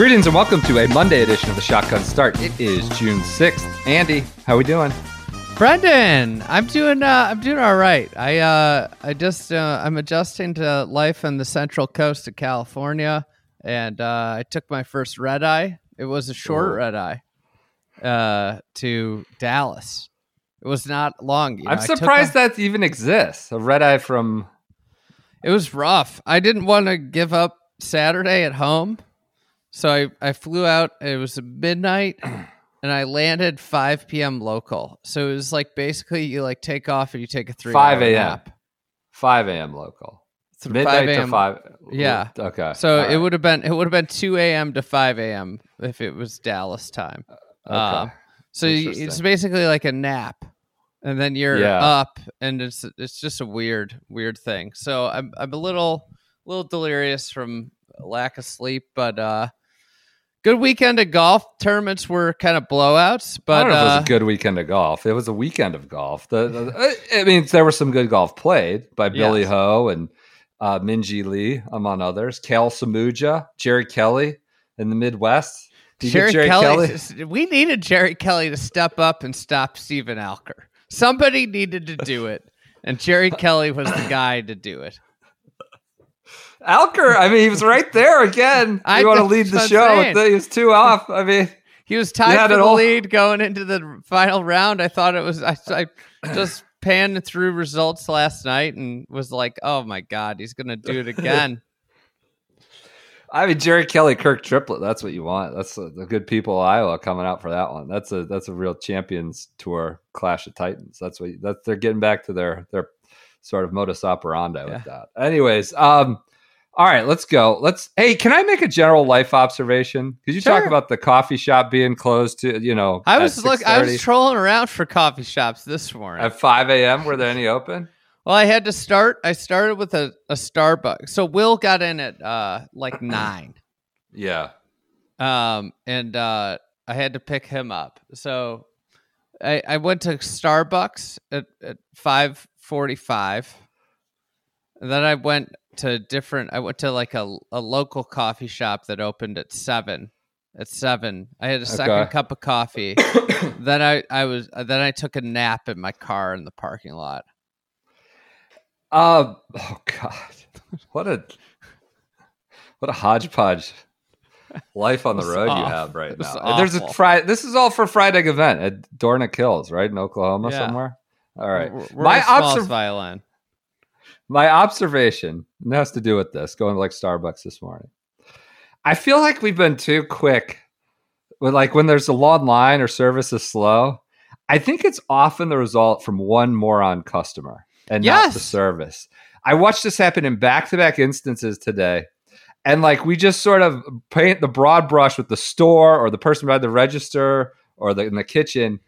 Greetings and welcome to a Monday edition of the Shotgun Start. It is June 6th. Andy, how are we doing? Brendan, I'm doing uh, I'm doing all right. I uh, I just uh, I'm adjusting to life on the central coast of California, and uh, I took my first red eye. It was a short Ooh. red eye uh, to Dallas. It was not long. you know, I'm surprised a- that even exists. A red eye from it was rough. I didn't want to give up Saturday at home, so I I flew out. It was midnight. And I landed 5 p.m. local, so it was like basically you like take off and you take a three 5 a.m. 5 a.m. local. Th- Midnight 5 to. 5. Yeah. Okay. So All it right. would have been it would have been two a.m. to five a.m. if it was Dallas time. Okay. uh, So y- it's basically like a nap, and then you're Yeah. up, and it's it's just a weird weird thing. So I'm I'm a little little delirious from lack of sleep, but uh, good weekend of golf. Tournaments were kind of blowouts, I but don't know if it uh, was a good weekend of golf. It was a weekend of golf. The, the- I mean, there was some good golf played by Billy Yes. Ho and uh, Minjee Lee, among others. Kalle Samooja, Jerry Kelly in the Midwest. Get Jerry, Kelly, we needed Jerry Kelly to step up and stop Stephen Alker. Somebody needed to do it, and Jerry Kelly was the guy to do it. Alker, I mean, he was right there again. I- you want to lead the show? saying. He was two off. I mean, He was tied for the all. lead going into the final round. I thought it was. I, I just panned through results last night and was like, "Oh my god, he's gonna do it again." I mean, Jerry Kelly, Kirk Triplett. That's what you want. That's the, the good people of Iowa coming out for that one. That's a that's a real champions tour clash of titans. That's what that they're getting back to their their sort of modus operandi with that. Anyways, um, all right, let's go. Let's. Hey, can I make a general life observation? Because you talk about the coffee shop being closed to you know. I was look. I was trolling around for coffee shops this morning. at five a.m. Were there any open? Well, I had to start. I started with a, a Starbucks. So Will got in at uh like nine. Yeah. Um and uh I had to pick him up. So I I went to Starbucks at, at five forty five. Then I went to different I went to like a, a local coffee shop that opened at seven. At seven. I had a second Okay. cup of coffee. then I, I was then I took a nap in my car in the parking lot. Uh, oh God, what a what a hodgepodge life on the road you have right now. There's a awful. Friday. This is all for Friday event at Dornick Hills, right in Oklahoma Yeah. somewhere. All right, We're, we're my the smallest observ- violin. My observation and has to do with this going to like Starbucks this morning. I feel like we've been too quick with like when there's a long line or service is slow. I think it's often the result from one moron customer and not the service. I watched this happen in back-to-back instances today. And like we just sort of paint the broad brush with the store or the person behind the register or the in the kitchen.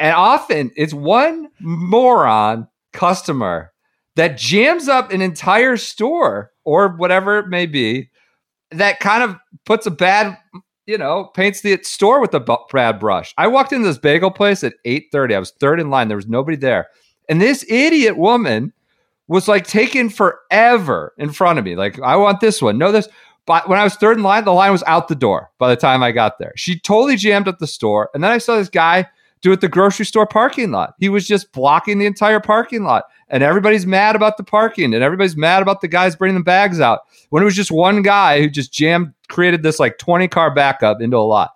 And often it's one moron customer that jams up an entire store or whatever it may be that kind of puts a bad you know paints the store with a bad brush. I walked into this bagel place at 8.30 i was third in line. There was nobody there. And this idiot woman was like taking forever in front of me. Like i want this one. No this but when i was third in line the line was out the door by the time i got there. She totally jammed up the store. And then i saw this guy do it at the grocery store parking lot. He was just blocking the entire parking lot. And everybody's mad about the parking and everybody's mad about the guys bringing the bags out when it was just one guy who just jammed created this like 20 car backup into a lot.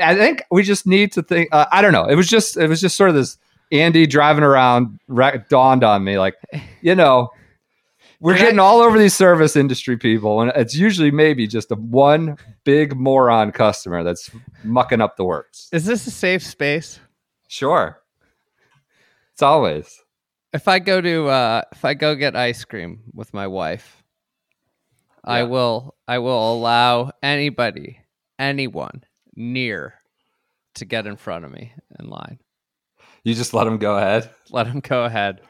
I think we just need to think uh, i don't know. It was just it was just sort of this andy driving around ra- dawned on me like you know we're I- getting all over these service industry people and it's usually maybe just a one big moron customer that's mucking up the works. Is this a safe space? Sure it's always if I go to uh, if I go get ice cream with my wife, I will I will allow anybody, anyone near, to get in front of me in line. You just let them go ahead. Let him go ahead.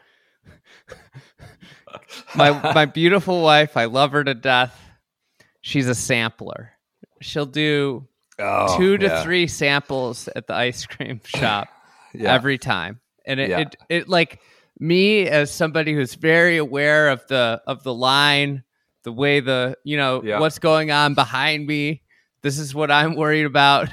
my my beautiful wife, I love her to death. She's a sampler. She'll do Oh, two to yeah. three samples at the ice cream shop Yeah. every time and it, Yeah. it it like me as somebody who's very aware of the of the line the way the you know Yeah. what's going on behind me this is what i'm worried about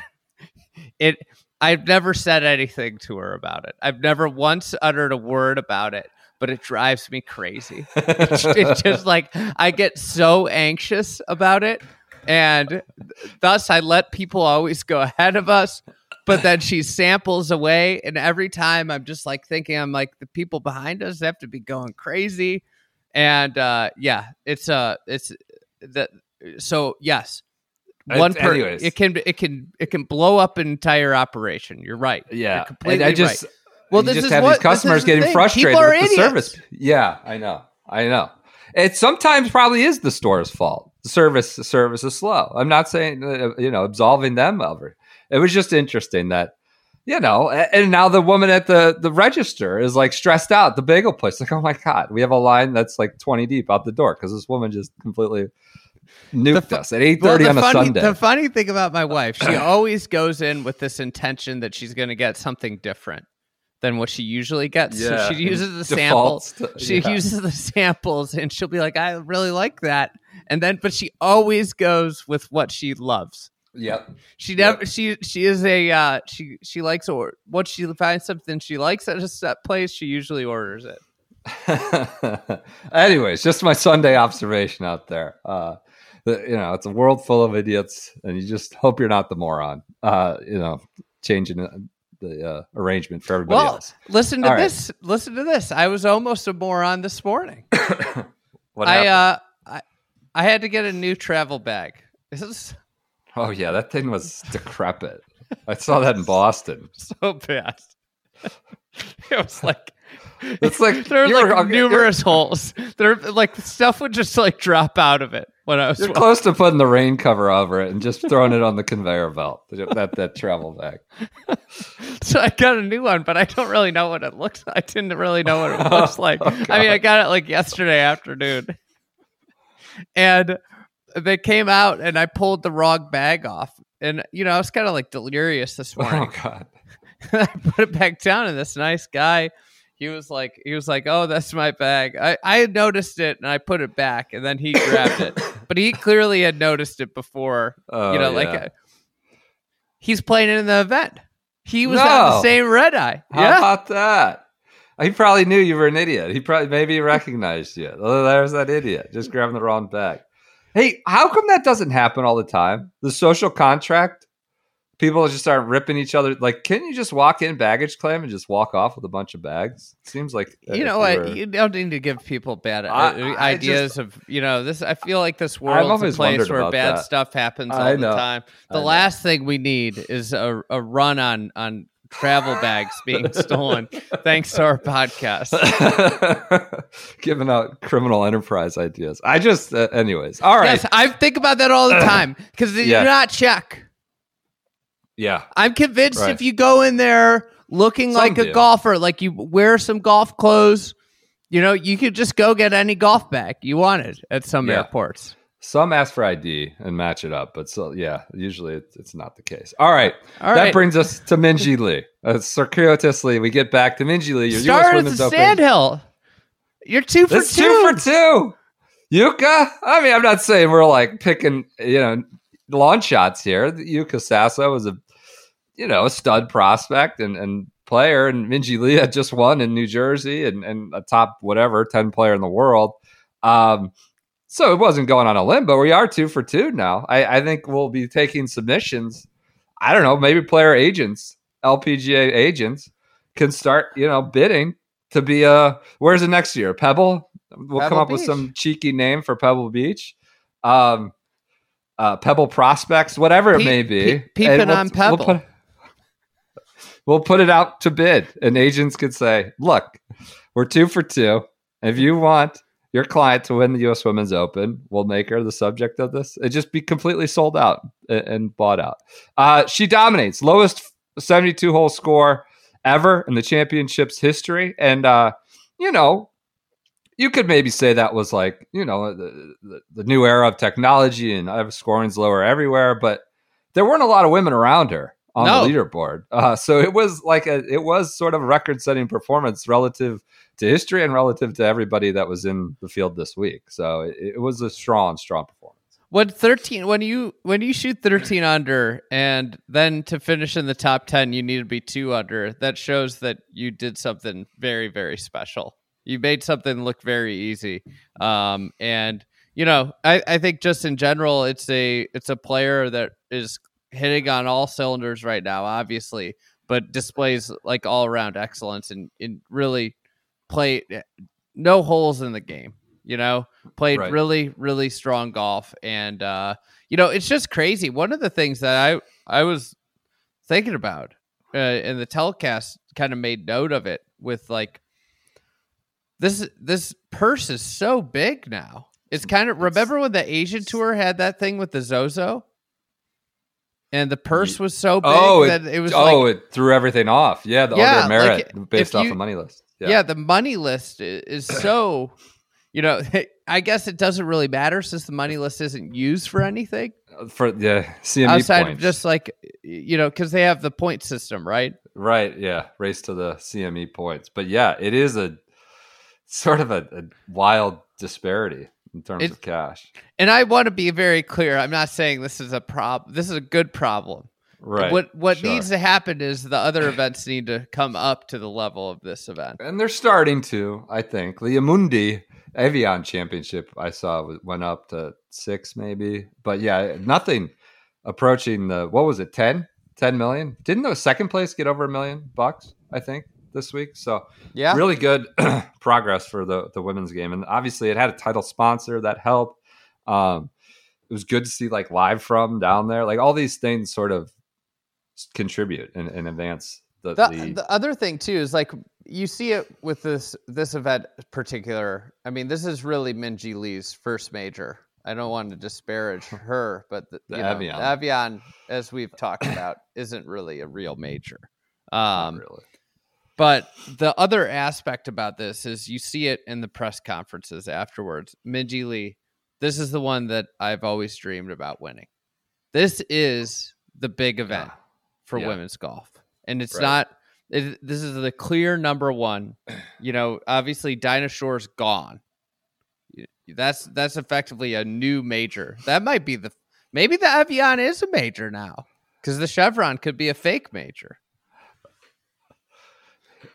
it i've never said anything to her about it i've never once uttered a word about it but it drives me crazy it's, it's just like i get so anxious about it and thus i let people always go ahead of us but then she samples away and every time i'm just like thinking i'm like the people behind us have to be going crazy and uh yeah it's uh it's that so yes Uh, one per anyways. it can it can it can blow up an entire operation you're right Yeah, You're completely and I just right. Well, you this just is have what- these customers the getting thing. frustrated with the service. Yeah, I know, I know. It sometimes probably is the store's fault. The service the service is slow. I'm not saying uh, you know absolving them of it. It was just interesting that you know, and now the woman at the the register is like stressed out. The bagel place, like, oh my god, we have a line that's like 20 deep out the door because this woman just completely nuked fu- us at 8:30 Well, the on a funny, Sunday. The funny thing about my wife, she always goes in with this intention that she's going to get something different than what she usually gets. Yeah, so she uses the samples. to- she yeah. uses the samples, and she'll be like, "I really like that," and then, but she always goes with what she loves. Yep. She never. She she is a uh, she she likes or what she finds something she likes at a set place. She usually orders it. Anyways, just my Sunday observation out there. Uh, the, you know, it's a world full of idiots, and you just hope you're not the moron. Uh, you know, changing the, uh, arrangement for everybody Well, else. listen to All right. this. Listen to this. I was almost a moron this morning. What I uh I I had to get a new travel bag. This is oh yeah, that thing was decrepit. I saw that in Boston. so bad. it was like It's like there were you're- like numerous holes. There like stuff would just like drop out of it when I was You're walking. close to putting the rain cover over it and just throwing it on the conveyor belt. That that travel bag. So I got a new one, but I don't really know what it looks like. I didn't really know what it looks oh, like. Oh, I mean, I got it like yesterday afternoon. And they came out and I pulled the wrong bag off. And you know, I was kind of like delirious this morning. Oh god. I put it back down, and this nice guy, he was like, he was like, "Oh, that's my bag." I I had noticed it, and I put it back, and then he grabbed it, but he clearly had noticed it before. Oh, you know, like yeah. uh, he's playing in the event. He was on the same red eye. How yeah, about that? He probably knew you were an idiot. He probably maybe recognized you. Oh, there's that idiot just grabbing the wrong bag. Hey, how come that doesn't happen all the time? The social contract, people just start ripping each other. Like, can you just walk in baggage claim and just walk off with a bunch of bags? Seems like you know what? were- You don't need to give people bad uh, I- I ideas of you know this. I feel like this world world's a place where bad that. stuff happens all I the know. time. I The know. last thing we need is a, a run on on travel bags being stolen. Thanks to our podcast. giving out criminal enterprise ideas. I just, uh, anyways. All right. Yes, I think about that all the time because they Yeah. do not check. Yeah. I'm convinced Right. if you go in there looking Some like a do. golfer, like you wear some golf clothes, you know, you could just go get any golf bag you wanted at some Yeah. airports. Some ask for ID and match it up, but so yeah, usually it's, it's not the case. All right, All that brings us to Minjee Lee. Uh, circuitously, we get back to Minjee Lee. Your at the Sandhill. You're two for It's two. two for two. Yuka. I mean, I'm not saying we're like picking you know lawn shots here. Yuka Saso was a you know a stud prospect and and player, and Minji Lee had just won in New Jersey and and a top whatever ten player in the world. Um, so it wasn't going on a limb, but we are two for two now. I, I think we'll be taking submissions. I don't know, maybe player agents, LPGA agents can start, you know, bidding to be a where's the next year? Pebble? We'll come Pebble up with some cheeky name for Pebble Beach. Um uh, Pebble Prospects, whatever it may be. pe- peeping we'll- on we'll Pebble. put- we'll put it out to bid, and agents could say, "Look, we're two for two. If you want your client to win the U.S. Women's Open, we'll make her the subject of this. It just be completely sold out and, and bought out. Uh, she dominates, lowest 72 hole score ever in the championship's history, and uh, you know you could maybe say that was like you know the, the, the new era of technology and scoring's lower everywhere but there weren't a lot of women around her on No. the leaderboard uh, so it was like a it was sort of a record-setting performance relative to history and relative to everybody that was in the field this week so it, it was a strong strong performance When thirteen, when you when you shoot thirteen under, and then to finish in the top ten, you need to be two under. That shows that you did something very very special. You made something look very easy. Um, and you know, I, I think just in general, it's a it's a player that is hitting on all cylinders right now, obviously, but displays like all around excellence and, and really play no holes in the game. You know, played Right. really really strong golf, and uh, you know, it's just crazy. One of the things that I I was thinking about, uh, and the telecast kind of made note of it with like this this purse is so big now. It's kind of remember when the Asian tour had that thing with the Zozo, and the purse was so big oh that it, it was oh like it threw everything off yeah the Yeah, of merit like, based off you- the money list yeah. the money list is so you know I guess it doesn't really matter since the money list isn't used for anything uh, for the CME outside of just like you know because they have the point system right Right. Yeah. Race to the CME points. But yeah, it is a sort of a, a wild disparity in terms It- of cash. and I want to be very clear I'm not saying this is a prob this is a good problem Right. what what Sure. needs to happen is the other events need to come up to the level of this event and they're starting to, I think. The Amundi Evian Championship I saw went up to six, maybe. But yeah, nothing approaching the, what was it, 10? 10 million? Didn't the second place get over a million bucks, I think, this week? So yeah really good progress for the the women's game, and obviously it had a title sponsor that helped. Um, it was good to see like live from down there, like all these things sort of contribute and, and advance the, the, the, the other thing too is like you see it with this this event particular i mean this is really minjee lee's first major i don't want to disparage her but the, The you know, Evian. evian as we've talked about isn't really a real major um really. but the other aspect about this is you see it in the press conferences afterwards minjee lee this is the one that i've always dreamed about winning this is the big event Yeah. For Yeah. women's golf and it's Right. not it, this is the clear number one you know obviously dinah shore's gone that's that's effectively a new major that might be the maybe the evian is a major now because the chevron could be a fake major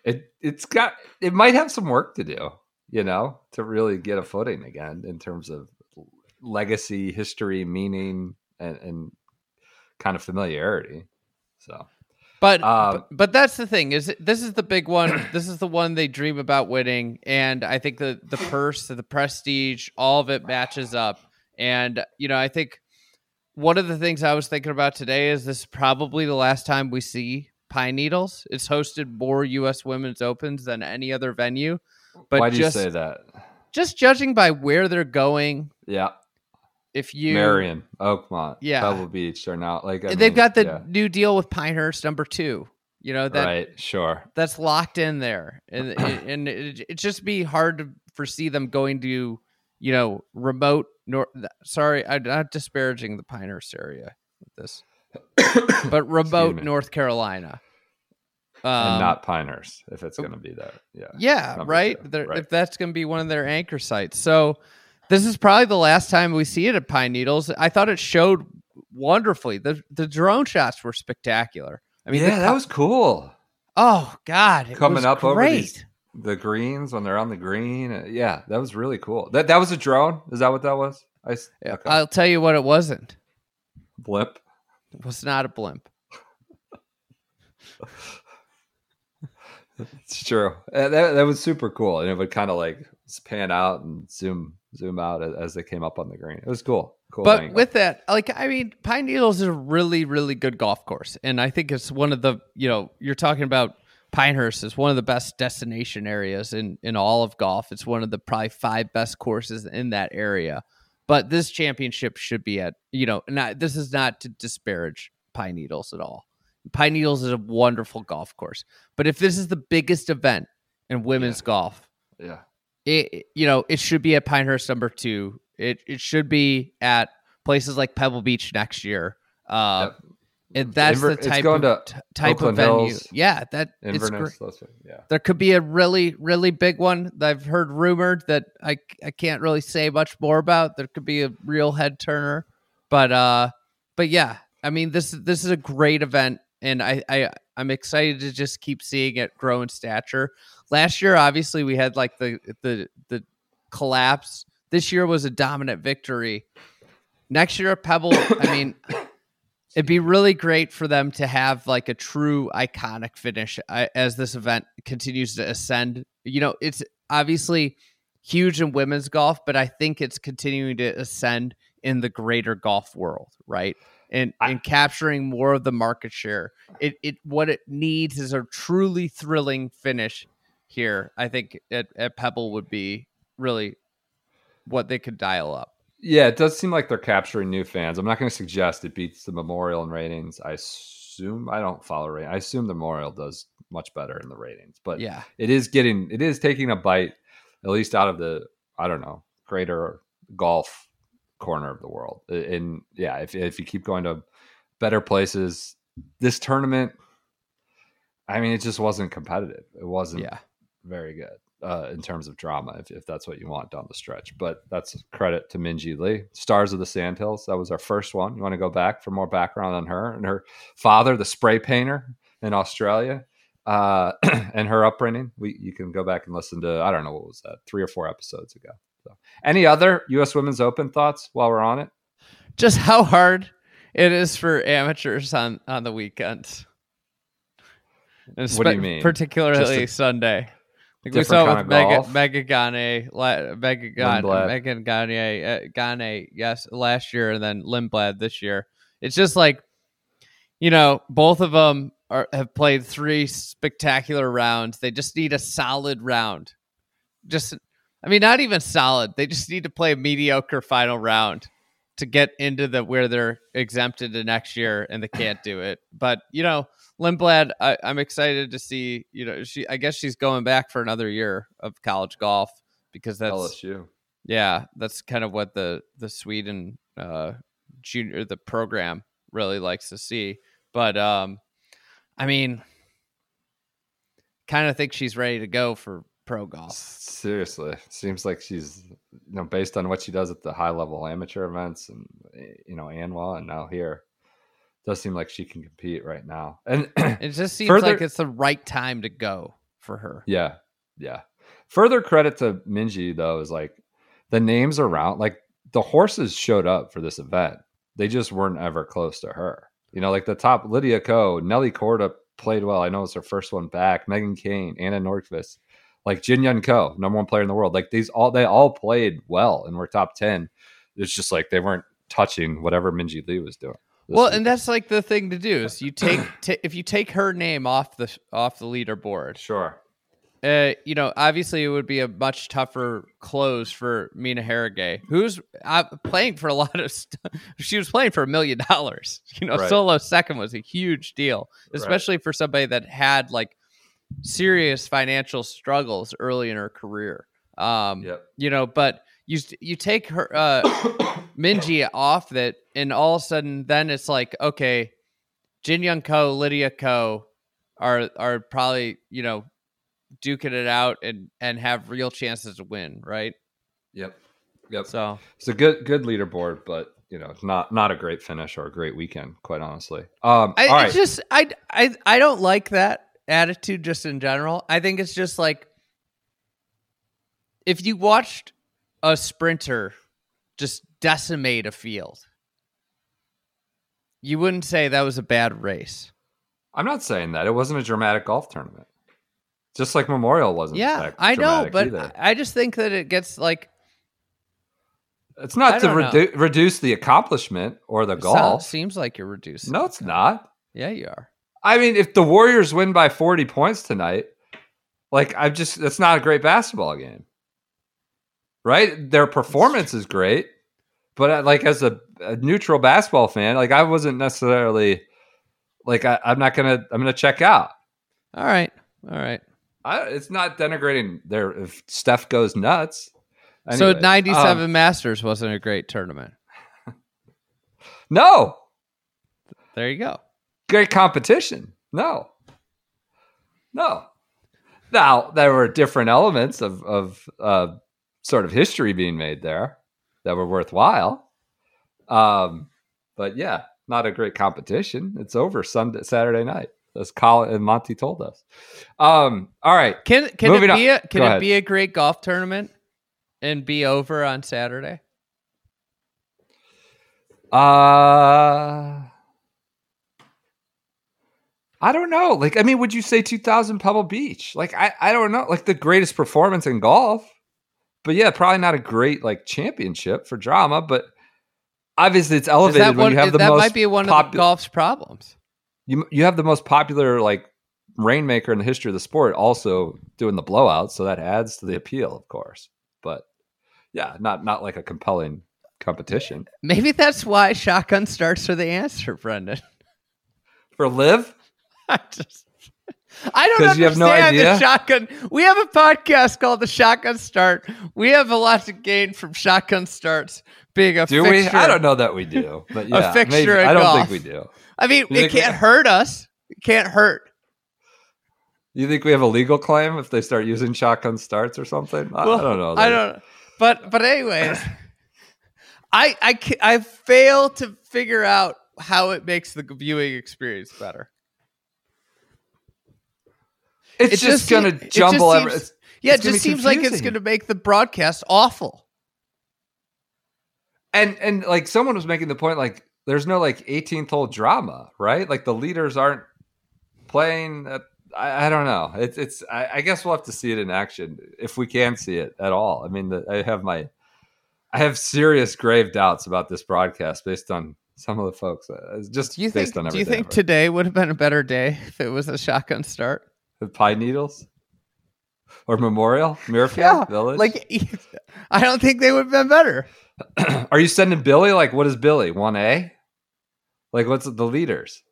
It it's got it might have some work to do, you know, to really get a footing again in terms of legacy, history, meaning, and, and kind of familiarity. So But, Um, but but that's the thing is this is the big one. this is the one they dream about winning, and I think the the purse, the prestige, all of it matches up. And you know, I think one of the things I was thinking about today is this is probably the last time we see Pine Needles. It's hosted more U.S. Women's Opens than any other venue. But why do just you say that? just judging by where they're going, Yeah, if you Merion, Oakmont, Yeah. Pebble Beach, they're not like I they've mean, got the yeah, new deal with Pinehurst number two. You know that right, sure, that's locked in there, and and- and it, it just be hard to foresee them going to you know remote nor sorry I'm not disparaging the Pinehurst area with this, but remote. North Carolina. and Um, not Pinehurst if it's going to be there. Yeah, yeah, right. right. If that's going to be one of their anchor sites, so this is probably the last time we see it at Pine Needles. I thought it showed wonderfully. the The drone shots were spectacular. I mean, yeah, the that was cool. oh god, it Coming was up over these the greens when they're on the green. Uh, Yeah, that was really cool. That that was a drone. Is that what that was? I okay. I'll tell you what it wasn't. Blimp. It was not a blimp. It's true. Uh, That, that was super cool, and it would kind of like pan out and zoom zoom out as, they came up on the green. It was cool. Cool. but angle. with that, like I mean, Pine Needles is a really, really good golf course, and I think it's one of the you know you're talking about Pinehurst is one of the best destination areas in in all of golf. It's one of the probably five best courses in that area. But this championship should be at you know, not this is not to disparage Pine Needles at all. Pine Needles is a wonderful golf course, but if this is the biggest event in women's golf, yeah, it you know it should be at Pinehurst number two. It it should be at places like Pebble Beach next year. Uh, Yep. and that's Inver- the type of t- type Oakland of venue. Hills, Yeah, that it's Inverness. great. those- yeah. There could be a really really big one that I've heard rumored that I I can't really say much more about. There could be a real head turner, but uh, but yeah, I mean this this is a great event, and I I I'm excited to just keep seeing it grow in stature. Last year, obviously, we had like the the the collapse. This year was a dominant victory. Next year Pebble, I mean, it'd be really great for them to have like a true iconic finish uh, as this event continues to ascend. You know, it's obviously huge in women's golf, but I think it's continuing to ascend in the greater golf world, right? And and capturing more of the market share. It it what it needs is a truly thrilling finish here. I think at, at Pebble would be really what they could dial up. Yeah, it does seem like they're capturing new fans. I'm not going to suggest it beats the Memorial in ratings. I assume I don't follow rating. I assume the Memorial does much better in the ratings, but Yeah. it is getting it is taking a bite at least out of the I don't know greater golf corner of the world. And yeah, if if you keep going to better places, this tournament, I mean, it just wasn't competitive. It wasn't Yeah. Very good uh, in terms of drama, if, if that's what you want down the stretch. But that's credit to Minjee Lee, Stars of the Sandhills. That was our first one. You want to go back for more background on her and her father, the spray painter in Australia, uh, and her upbringing. We you can go back and listen to I don't know what was that three or four episodes ago. So, any other U.S. Women's Open thoughts while we're on it? Just how hard it is for amateurs on on the weekends. And What do you mean? Particularly a Sunday. Like we saw kind with Mega? Megha Ganne, la, Mega Gane, Megan Gagne, uh, Gane, yes, last year, and then Lindblad this year. It's just like, you know, both of them are, have played three spectacular rounds. They just need a solid round. Just, I mean, not even solid. They just need to play a mediocre final round to get into the where they're exempted to next year, and they can't do it. But you know, Lindblad, I, I'm excited to see. You know, she. I guess she's going back for another year of college golf because that's LSU. yeah, that's kind of what the the Sweden uh, junior the program really likes to see. But um, I mean, kind of think she's ready to go for pro golf. Seriously, seems like she's you know based on what she does at the high level amateur events and you know Anwa and now here, does seem like she can compete right now. And It just seems Further- like it's the right time to go for her. yeah, yeah. Further credit to Minjee though is like the names around like the horses showed up for this event. They just weren't ever close to her. You know, like the top Lydia Ko, Nelly Korda played well. I know it's her first one back. Megan Khang, Anna Nordqvist, like Jin Young Ko, number one player in the world. Like these all they all played well and were top ten. It's just like they weren't touching whatever Minjee Lee was doing. Well, and that's like the thing to do is you take ta if you take her name off the off the leaderboard, sure. uh, you know, obviously it would be a much tougher close for Mina Harigae, who's uh, playing for a lot of. She was playing for a million dollars. You know, Right. solo second was a huge deal, especially for somebody that had like serious financial struggles early in her career. Um, Yep. you know, but you you take her uh, Minjee off that, and all of a sudden, then it's like okay, Jin Young Ko, Lydia Ko are are probably you know duking it out and and have real chances to win, right? Yep. Yep. So It's a good good leaderboard, but you know, not not a great finish or a great weekend, quite honestly. Um, I, right. just I I I don't like that attitude just in general. I think it's just like if you watched a sprinter just decimate a field, you wouldn't say that was a bad race. I'm not saying that it wasn't a dramatic golf tournament. Just like Memorial wasn't. Yeah, I know, but either. I just think that it gets like it's not to redu- reduce the accomplishment or the it golf. sounds- seems like you're reducing. no, it's not. Yeah, you are. I mean, if the Warriors win by 40 points tonight, like I'm just that's not a great basketball game. Right? Their performance is great, but uh, like as a, a neutral basketball fan, like I wasn't necessarily like I, I'm not gonna I'm gonna check out. All right, all right. I, it's not denigrating their if Steph goes nuts. so 97 um, Masters wasn't a great tournament. no, There you go. great competition. No, no. Now there were different elements of of uh, sort of history being made there that were worthwhile. Um, but yeah, not a great competition. It's over Sunday, Saturday night, as Colin and Monty told us. Um, all right, Can can it on. be a can Go it ahead. be a great golf tournament and be over on Saturday? Uh I don't know. Like, I mean, would you say 2000 Pebble Beach? Like, I, I don't know. Like, the greatest performance in golf. But yeah, probably not a great, like, championship for drama. But obviously, it's elevated that when one, you have the that most. might be one of popu- the golf's problems. you, you have the most popular, like, rainmaker in the history of the sport also doing the blowouts. So that adds to the appeal, of course. But yeah, not not like a compelling competition. Maybe that's why shotgun starts are the answer, Brendan. For Live, I just I don't 'Cause you have no understand the shotgun. We have a podcast called the Shotgun Start. We have a lot to gain from shotgun starts being a do fixture. we? I don't know that we do. But yeah, fixture maybe. I don't golf. think we do. I mean, it can't hurt us. It can't hurt. You think we have a legal claim if they start using shotgun starts or something? I, I don't know. I don't. But but anyways, I I I fail to figure out how it makes the viewing experience better. It's It just, just gonna seem- it just jumble. every, seems- it's- Yeah, It's it just seems like it's going to make the broadcast awful. and and like someone was making the point, like there's no like 18th hole drama, right? Like the leaders aren't playing. At, I, I don't know. It's it's. I, I guess we'll have to see it in action if we can see it at all. I mean, the, I have my, I have serious grave doubts about this broadcast based on some of the folks. Uh, just Do you based think? Do you think today would have been a better day if it was a shotgun start? Pine needles or Memorial Muirfield Village? like I don't think they would have been better. Are you sending Billy? Like, what is Billy? One A? Like, what's the leaders?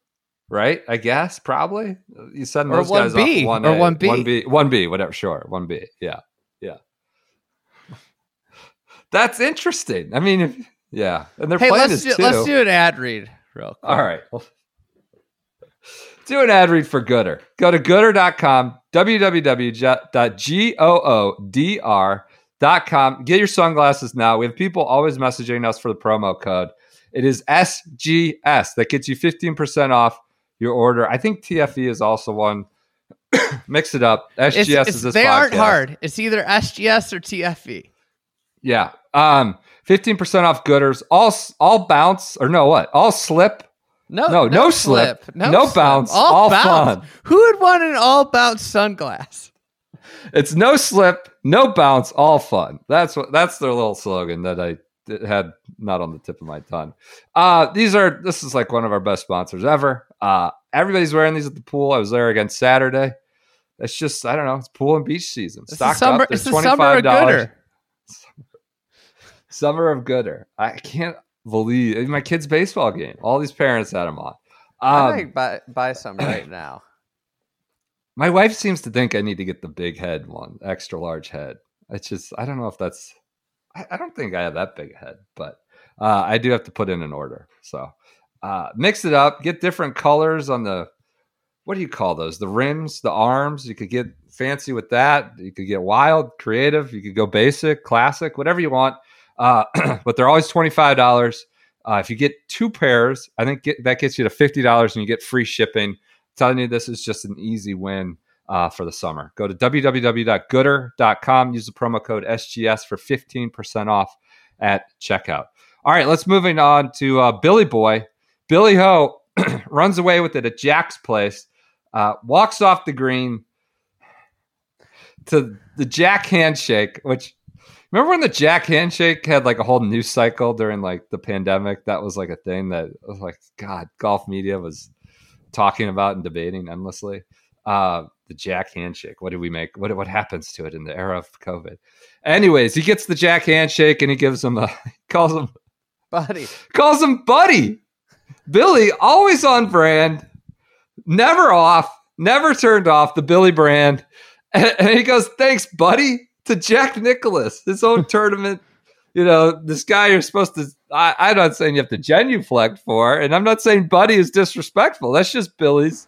Right? I guess probably you send Or those guys 1B, off one or 1B. one B, one B, whatever. Sure, one B. Yeah, yeah. That's interesting. I mean, if, yeah, and they're Hey, playing let's this do, too. let's do an ad read real quick. All right. Do an ad read for Goodr. Go to goodr.com, www.goodr.com. Get your sunglasses now. We have people always messaging us for the promo code. It is SGS. That gets you 15% off your order. I think TFE is also one. Mix it up. SGS It's- it's- is this they aren't hard. It's either SGS or TFE. Yeah. Um, 15% off Goodrs. All all bounce or no what? All slip No, No, no slip, no slip. bounce, all fun. Who would want an all bounce sunglass? It's no slip, no bounce, all fun. That's what that's their little slogan that I had not on the tip of my tongue. Uh, these are this is like one of our best sponsors ever. Uh, everybody's wearing these at the pool. I was there again Saturday. It's just I don't know. It's pool and beach season. It's the Stock summer. up. It's the summer of $25. Goodr. Summer of Goodr. I can't believe my kid's baseball game. All these parents had them on. I Um, might buy buy some right now. My wife seems to think I need to get the big head one, extra large head. It's just I don't know if that's I, I don't think I have that big head, but uh, I do have to put in an order. So uh, mix it up, get different colors on the what do you call those? The rims, the arms. You could get fancy with that. You could get wild, creative. You could go basic, classic, whatever you want. Uh, but they're always twenty five dollars. Uh, if you get two pairs, I think get, that gets you to fifty dollars, and you get free shipping telling you this is just an easy win uh, for the summer. Go to www.goodr.com. Use the promo code SGS for 15% off at checkout. All right, let's moving on to uh, Billy Boy. Billy Ho runs away with it at Jack's place, uh, walks off the green. to the Jack handshake, which remember when the Jack handshake had like a whole news cycle during like the pandemic? That was like a thing that was like God, golf media was talking about and debating endlessly. Uh, the Jack handshake. What did we make? What what happens to it in the era of COVID? Anyways, he gets the Jack handshake and he gives him a calls him buddy. calls him buddy. Billy always on brand, never off, never turned off the Billy brand. And, and he goes, "Thanks, buddy," to Jack Nicklaus, his own tournament. You know, this guy you're supposed to. I, I'm not saying you have to genuflect for, and I'm not saying Buddy is disrespectful. That's just Billy's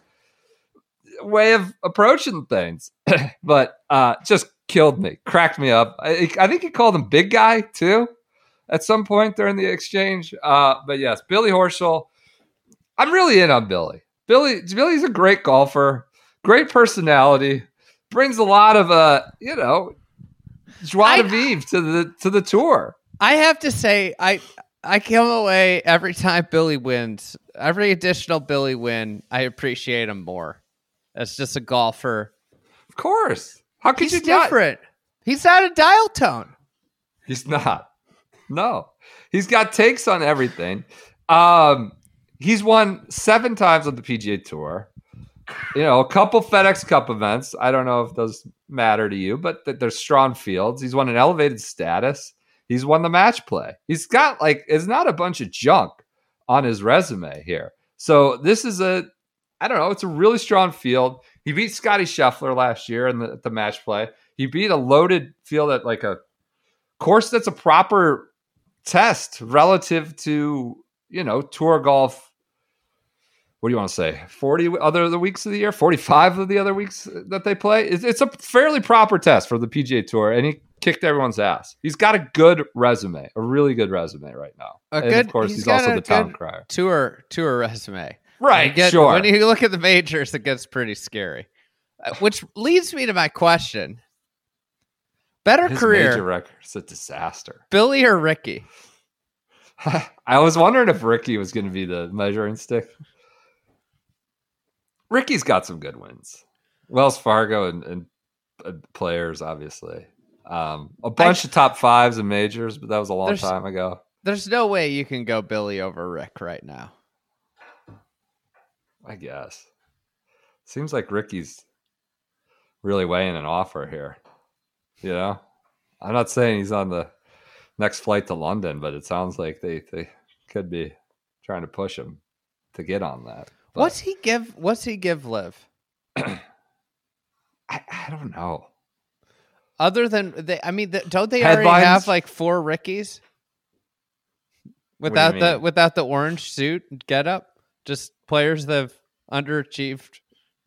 way of approaching things. but uh, just killed me, cracked me up. I, I think he called him Big Guy too at some point during the exchange. Uh, but yes, Billy Horschel. I'm really in on Billy. Billy Billy's a great golfer, great personality, brings a lot of uh, you know, joie de vivre to the to the tour. I have to say, I I come away every time Billy wins, every additional Billy win, I appreciate him more. As just a golfer, Of course. How could he's you not? different. He's not a dial tone. He's not. No. He's got takes on everything. Um, he's won seven times on the PGA Tour. You know, a couple FedEx Cup events. I don't know if those matter to you, but th- there's strong fields. He's won an elevated status. He's won the match play. He's got like it's not a bunch of junk on his resume here. So this is a I don't know, it's a really strong field. He beat Scotty Scheffler last year in the, the match play. He beat a loaded field at like a course that's a proper test relative to, you know, tour golf. What do you want to say? 40 other the weeks of the year, 45 of the other weeks that they play. It's, it's a fairly proper test for the PGA Tour, and he kicked everyone's ass. He's got a good resume, a really good resume right now. A and good- of course, he's he's, also the town crier. Tour tour resume. Right, get- sure. When you look at the majors, it gets pretty scary. Uh, which leads me to my question: Better His career, major record's a disaster. Billy or Rickie? I was wondering if Rickie was going to be the measuring stick. Rickie's got some good wins. Wells Fargo and, and uh, players, obviously. Um, a bunch of top fives and majors, but that was a long time ago. There's no way you can go Billy over Rick right now. I guess. Seems like Rickie's really weighing an offer here. You know, I'm not saying he's on the next flight to London, but it sounds like they they could be trying to push him to get on that. But What's he give? What's he give Liv? I, I don't know. Other than they, I mean, th don't they already have like four Rickies without the without the orange suit get up? Just players that have underachieved,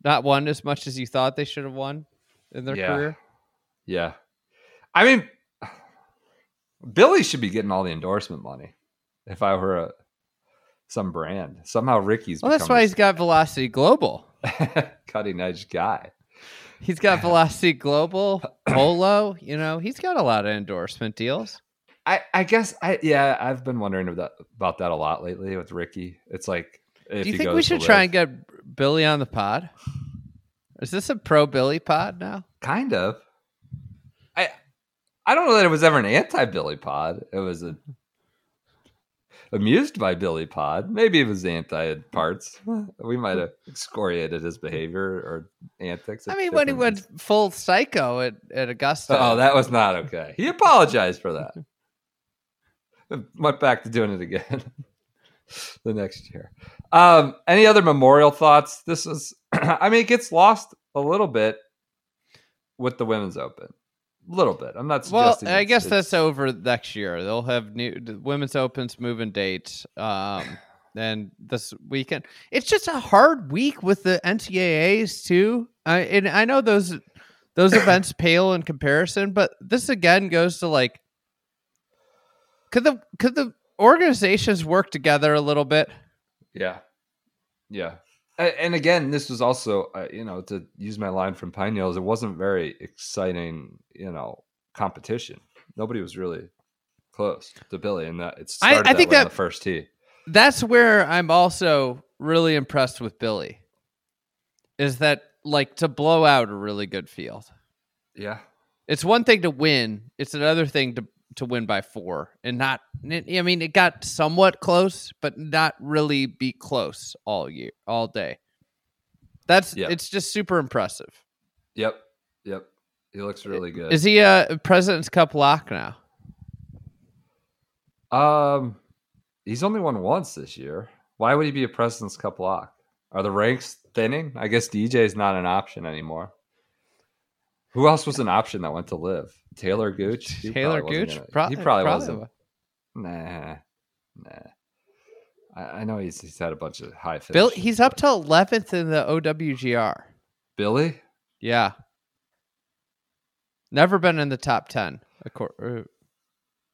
not won as much as you thought they should have won in their Yeah. career. Yeah, I mean, Billy should be getting all the endorsement money. If I were a some brand, somehow Rickie's Well, that's why he's got Velocity Global. cutting edge guy. He's got Velocity Global, Polo. You know, he's got a lot of endorsement deals. I, I guess I yeah I've been wondering about about that a lot lately with Rickie. It's like if Do you think we should live- try and get Billy on the pod? Is this a pro Billy pod now? kind of? I I don't know that it was ever an anti Billy Pod. It was a amused by Billy Pod. Maybe it was anti at parts. We might have excoriated his behavior or antics. I mean, when he went full psycho at, at Augusta. Oh, that was not okay. He apologized for that. Went back to doing it again the next year. Um, any other memorial thoughts? This is, I mean, it gets lost a little bit with the women's open. A little bit. I'm not well. I guess that's over next year. They'll have new the women's opens moving dates. Um, and this weekend, it's just a hard week with the NCAAs too. I and I know those those events pale in comparison, but this again goes to like, could the could the organizations work together a little bit? Yeah, yeah. And again, this was also, uh, you know, to use my line from Pine it wasn't very exciting, you know, competition. Nobody was really close to Billy, and that it I- started I that think that- the first tee. that's where I'm also really impressed with Billy. Is that like to blow out a really good field? Yeah. It's one thing to win; it's another thing to to win by four, and not. I mean, it got somewhat close, but not really be close all year, all day. That's Yeah. it's just super impressive. Yep. Yep. He looks really good. Is he a President's Cup lock now? Um, he's only won once this year. Why would he be a President's Cup lock? Are the ranks thinning? I guess DJ is not an option anymore. Who else was an option that went to LIV? Taylor Gooch. He Taylor Gooch? gonna- Pro- he probably, probably wasn't. wa- Nah, nah. I, I know he's he's had a bunch of high fish. Bill, he's up to eleventh in the OWGR. Billy. Yeah, never been in the top ten. uh,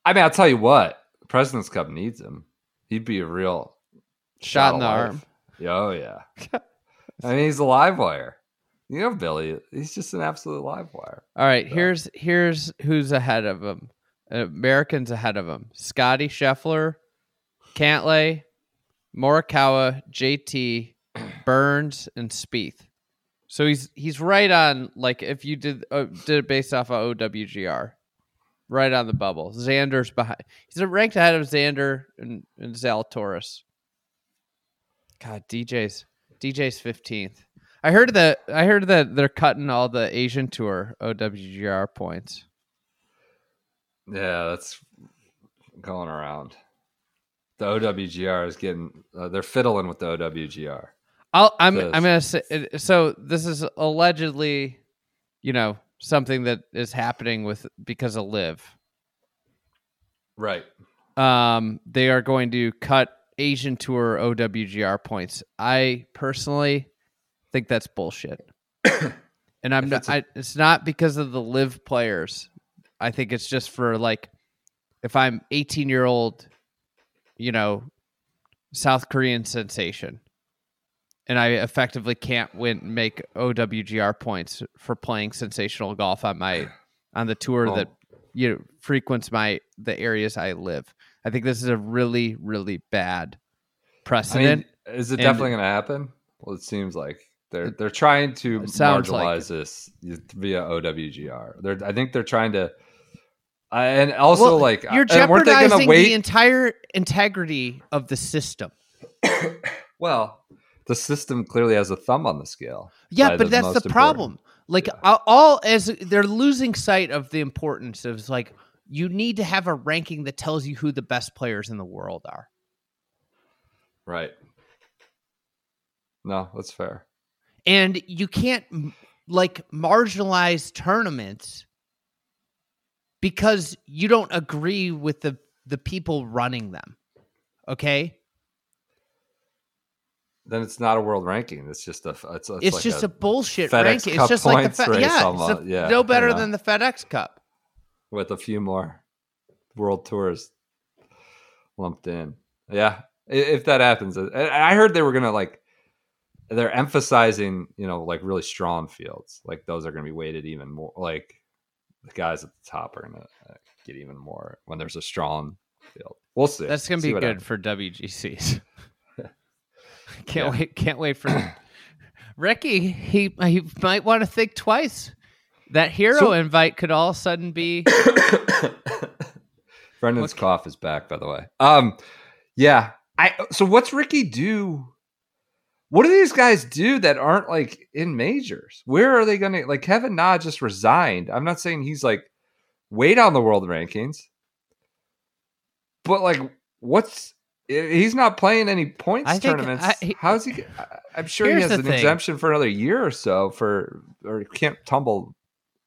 I mean, I'll tell you what. President's Cup needs him. He'd be a real Shot in the arm. Oh yeah. I mean, he's a live wire. You know, Billy. He's just an absolute live wire. All right, Yeah. here's here's who's ahead of him. Americans ahead of him: Scotty Scheffler, Cantlay, Morikawa, JT, Burns, and Spieth. So he's he's right on. Like if you did uh, did it based off of OWGR, right on the bubble. Xander's behind. He's ranked ahead of Xander and, and Zalatoris. God, DJ's DJ's fifteenth. I heard that I heard that they're cutting all the Asian Tour OWGR points. Yeah, that's going around. The OWGR is getting. Uh, they're fiddling with the OWGR. I'll, I'm This. I'm gonna say so. This is allegedly, you know, something that is happening with because of LIV. Right. Um, they are going to cut Asian Tour OWGR points. I personally think that's bullshit. and I'm not. it's a- I, it's not because of the LIV players. I think it's just for like, if I'm 18 year old, you know, South Korean sensation, and I effectively can't win make OWGR points for playing sensational golf on my on the tour Well- that you know, frequents my the areas I live. I think this is a really really bad I precedent. mean, is it and- definitely going to happen? Well, it seems like they're they're trying to sounds like marginalize this via OWGR. They're I think they're trying to, uh, and also Well, like you're and they gonna jeopardizing wait? the entire integrity of the system. well, the system clearly has a thumb on the scale. Yeah, but that's the important. problem. Like all- all as they're losing sight of the importance of like you need to have a ranking that tells you who the best players in the world are. Right. No, that's fair. And you can't like marginalize tournaments because you don't agree with the the people running them. Okay? Then it's not a world ranking. It's just a. It's, it's, It's, like just a, bullshit FedEx ranking. Cup It's just like the Fe- yeah, almost. Yeah, no better than the FedEx Cup. with a few more world tours lumped in. Yeah, if that happens, I- I heard they were gonna like. They're emphasizing, you know, like really strong fields. Like those are going to be weighted even more. Like the guys at the top are going to get even more when there's a strong field. We'll see. That's gonna be good happens. for WGCs. can't Yeah. wait! Can't wait for Rickie. He he might want to think twice. That hero So- invite could all of a sudden be. Brendan's cough is back, by the way. Um, yeah. I so what's Rickie do? What do these guys do that aren't like in majors? Where are they gonna like Kevin Na just resigned? I'm not saying he's like way down the world rankings, but like what's he's not playing any points I tournaments. I- he- How's he? I'm sure he has an thing. exemption for another year or so for or can't tumble.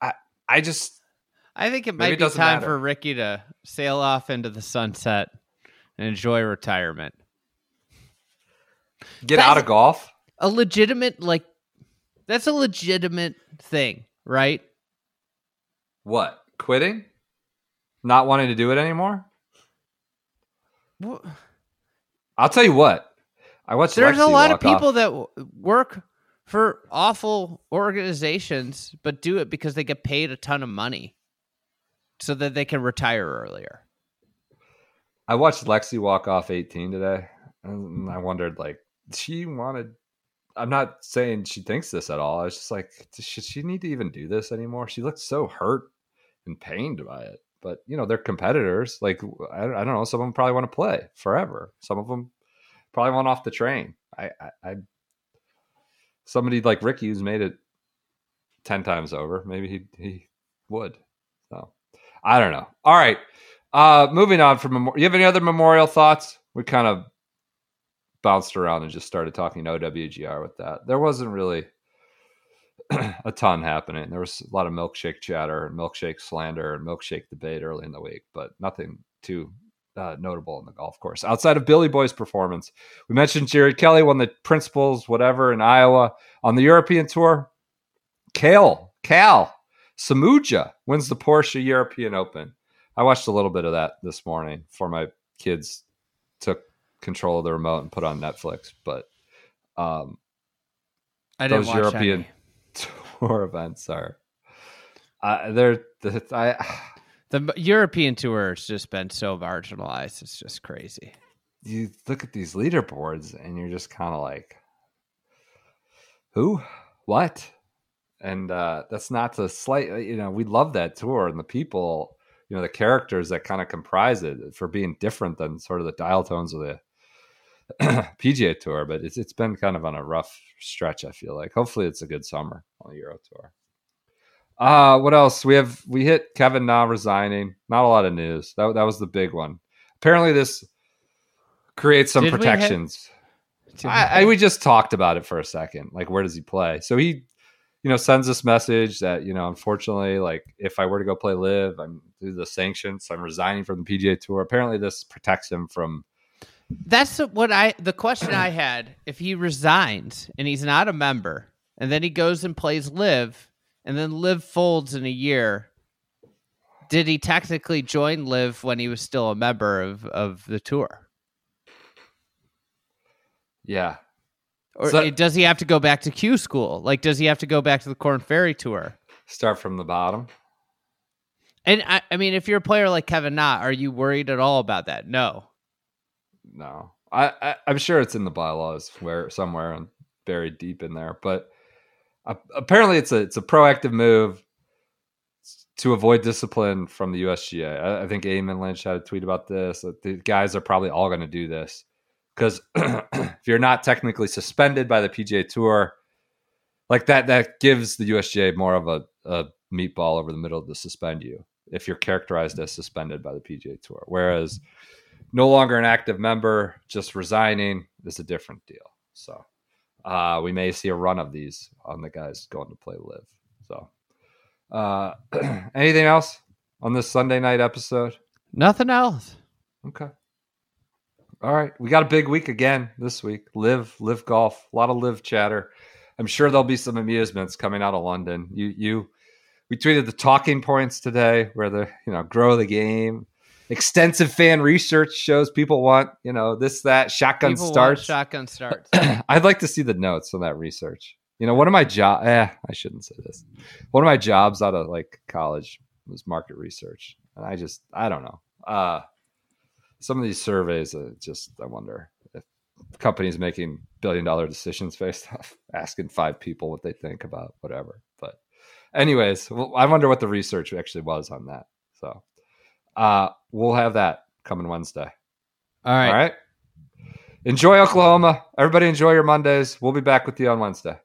I I just I think it might be time matter. for Rickie to sail off into the sunset and enjoy retirement. Get That's- out of golf. A legitimate like that's a legitimate thing, right? What? Quitting? Not wanting to do it anymore? Wh- I'll tell you what. I watched. There's a lot of walk off. people that w- work for awful organizations, but do it because they get paid a ton of money, so that they can retire earlier. I watched Lexi walk off 18 today, and I wondered, like, she wanted I'm not saying she thinks this at all. I was just like, should she need to even do this anymore? She looks so hurt and pained by it. But you know, they're competitors. Like I, I don't know. Some of them probably want to play forever. Some of them probably want off the train. I, I, I somebody like Rickie who's made it ten times over. Maybe he he would. So I don't know. All right. Uh, moving on from. You have any other memorial thoughts? We kind of bounced around and just started talking OWGR with that. There wasn't really a ton happening. There was a lot of milkshake chatter and milkshake slander and milkshake debate early in the week, but nothing too uh, notable in the golf course outside of Billy Boy's performance. We mentioned Jerry Kelly won the principals, whatever, in Iowa on the European Tour. Kale, Cal, Samooja wins the Porsche European Open. I watched a little bit of that this morning for my kids took control of the remote and put on Netflix. But um, I didn't those European any. tour events are uh, they're the, I The European tour has just been so marginalized. It's just crazy. you look at these leaderboards and you're just kind of like who what and uh that's not to slight you know we love that tour and the people you know the characters that kind of comprise it for being different than sort of the dial tones of the PGA tour but it's it's been kind of on a rough stretch I feel like hopefully it's a good summer on the Euro tour uh what else we have we hit Kevin Na resigning not a lot of news that that was the big one apparently this creates some Did we hit- protections I, I we just talked about it for a second. Like, where does he play? So he, you know, sends this message that you know, unfortunately, like if I were to go play LIV, I'm through the sanctions. I'm resigning from the PGA Tour. Apparently, this protects him from. That's what I the question I had. If he resigns and he's not a member, and then he goes and plays LIV, and then LIV folds in a year, did he technically join LIV when he was still a member of of the tour? Yeah, Or So- does he have to go back to Q school? Like, does he have to go back to the Korn Ferry tour? start from the bottom. And I, I mean, if you're a player like Kevin Na, are you worried at all about that? No. No, I, I I'm sure it's in the bylaws where somewhere and buried deep in there, but apparently it's a it's a proactive move to avoid discipline from the USGA. I, I think Eamon Lynch had a tweet about this. The guys are probably all going to do this because if you're not technically suspended by the PGA Tour, like that, that gives the USGA more of a, a meatball over the middle to suspend you if you're characterized as suspended by the PGA Tour. Whereas no longer an active member, just resigning is a different deal. So uh, we may see a run of these on the guys going to play LIV. So uh, anything else on this Sunday night episode? Nothing else. Okay. All right. We got a big week again this week. LIV, LIV golf, a lot of LIV chatter. I'm sure there'll be some amusements coming out of London. You you we tweeted the talking points today where the you know grow the game. Extensive fan research shows people want, you know, this, that, shotgun People want starts. Shotgun starts. I'd like to see the notes on that research. You know, one of my job eh, I shouldn't say this. One of my jobs out of like college was market research. And I just I don't know. Uh some of these surveys uh, just I wonder if companies making billion dollar decisions based off asking five people what they think about whatever. But anyways, well, I wonder what the research actually was on that. So uh we'll have that coming Wednesday. All right. All right. Enjoy Oklahoma. Everybody enjoy your Mondays. We'll be back with you on Wednesday.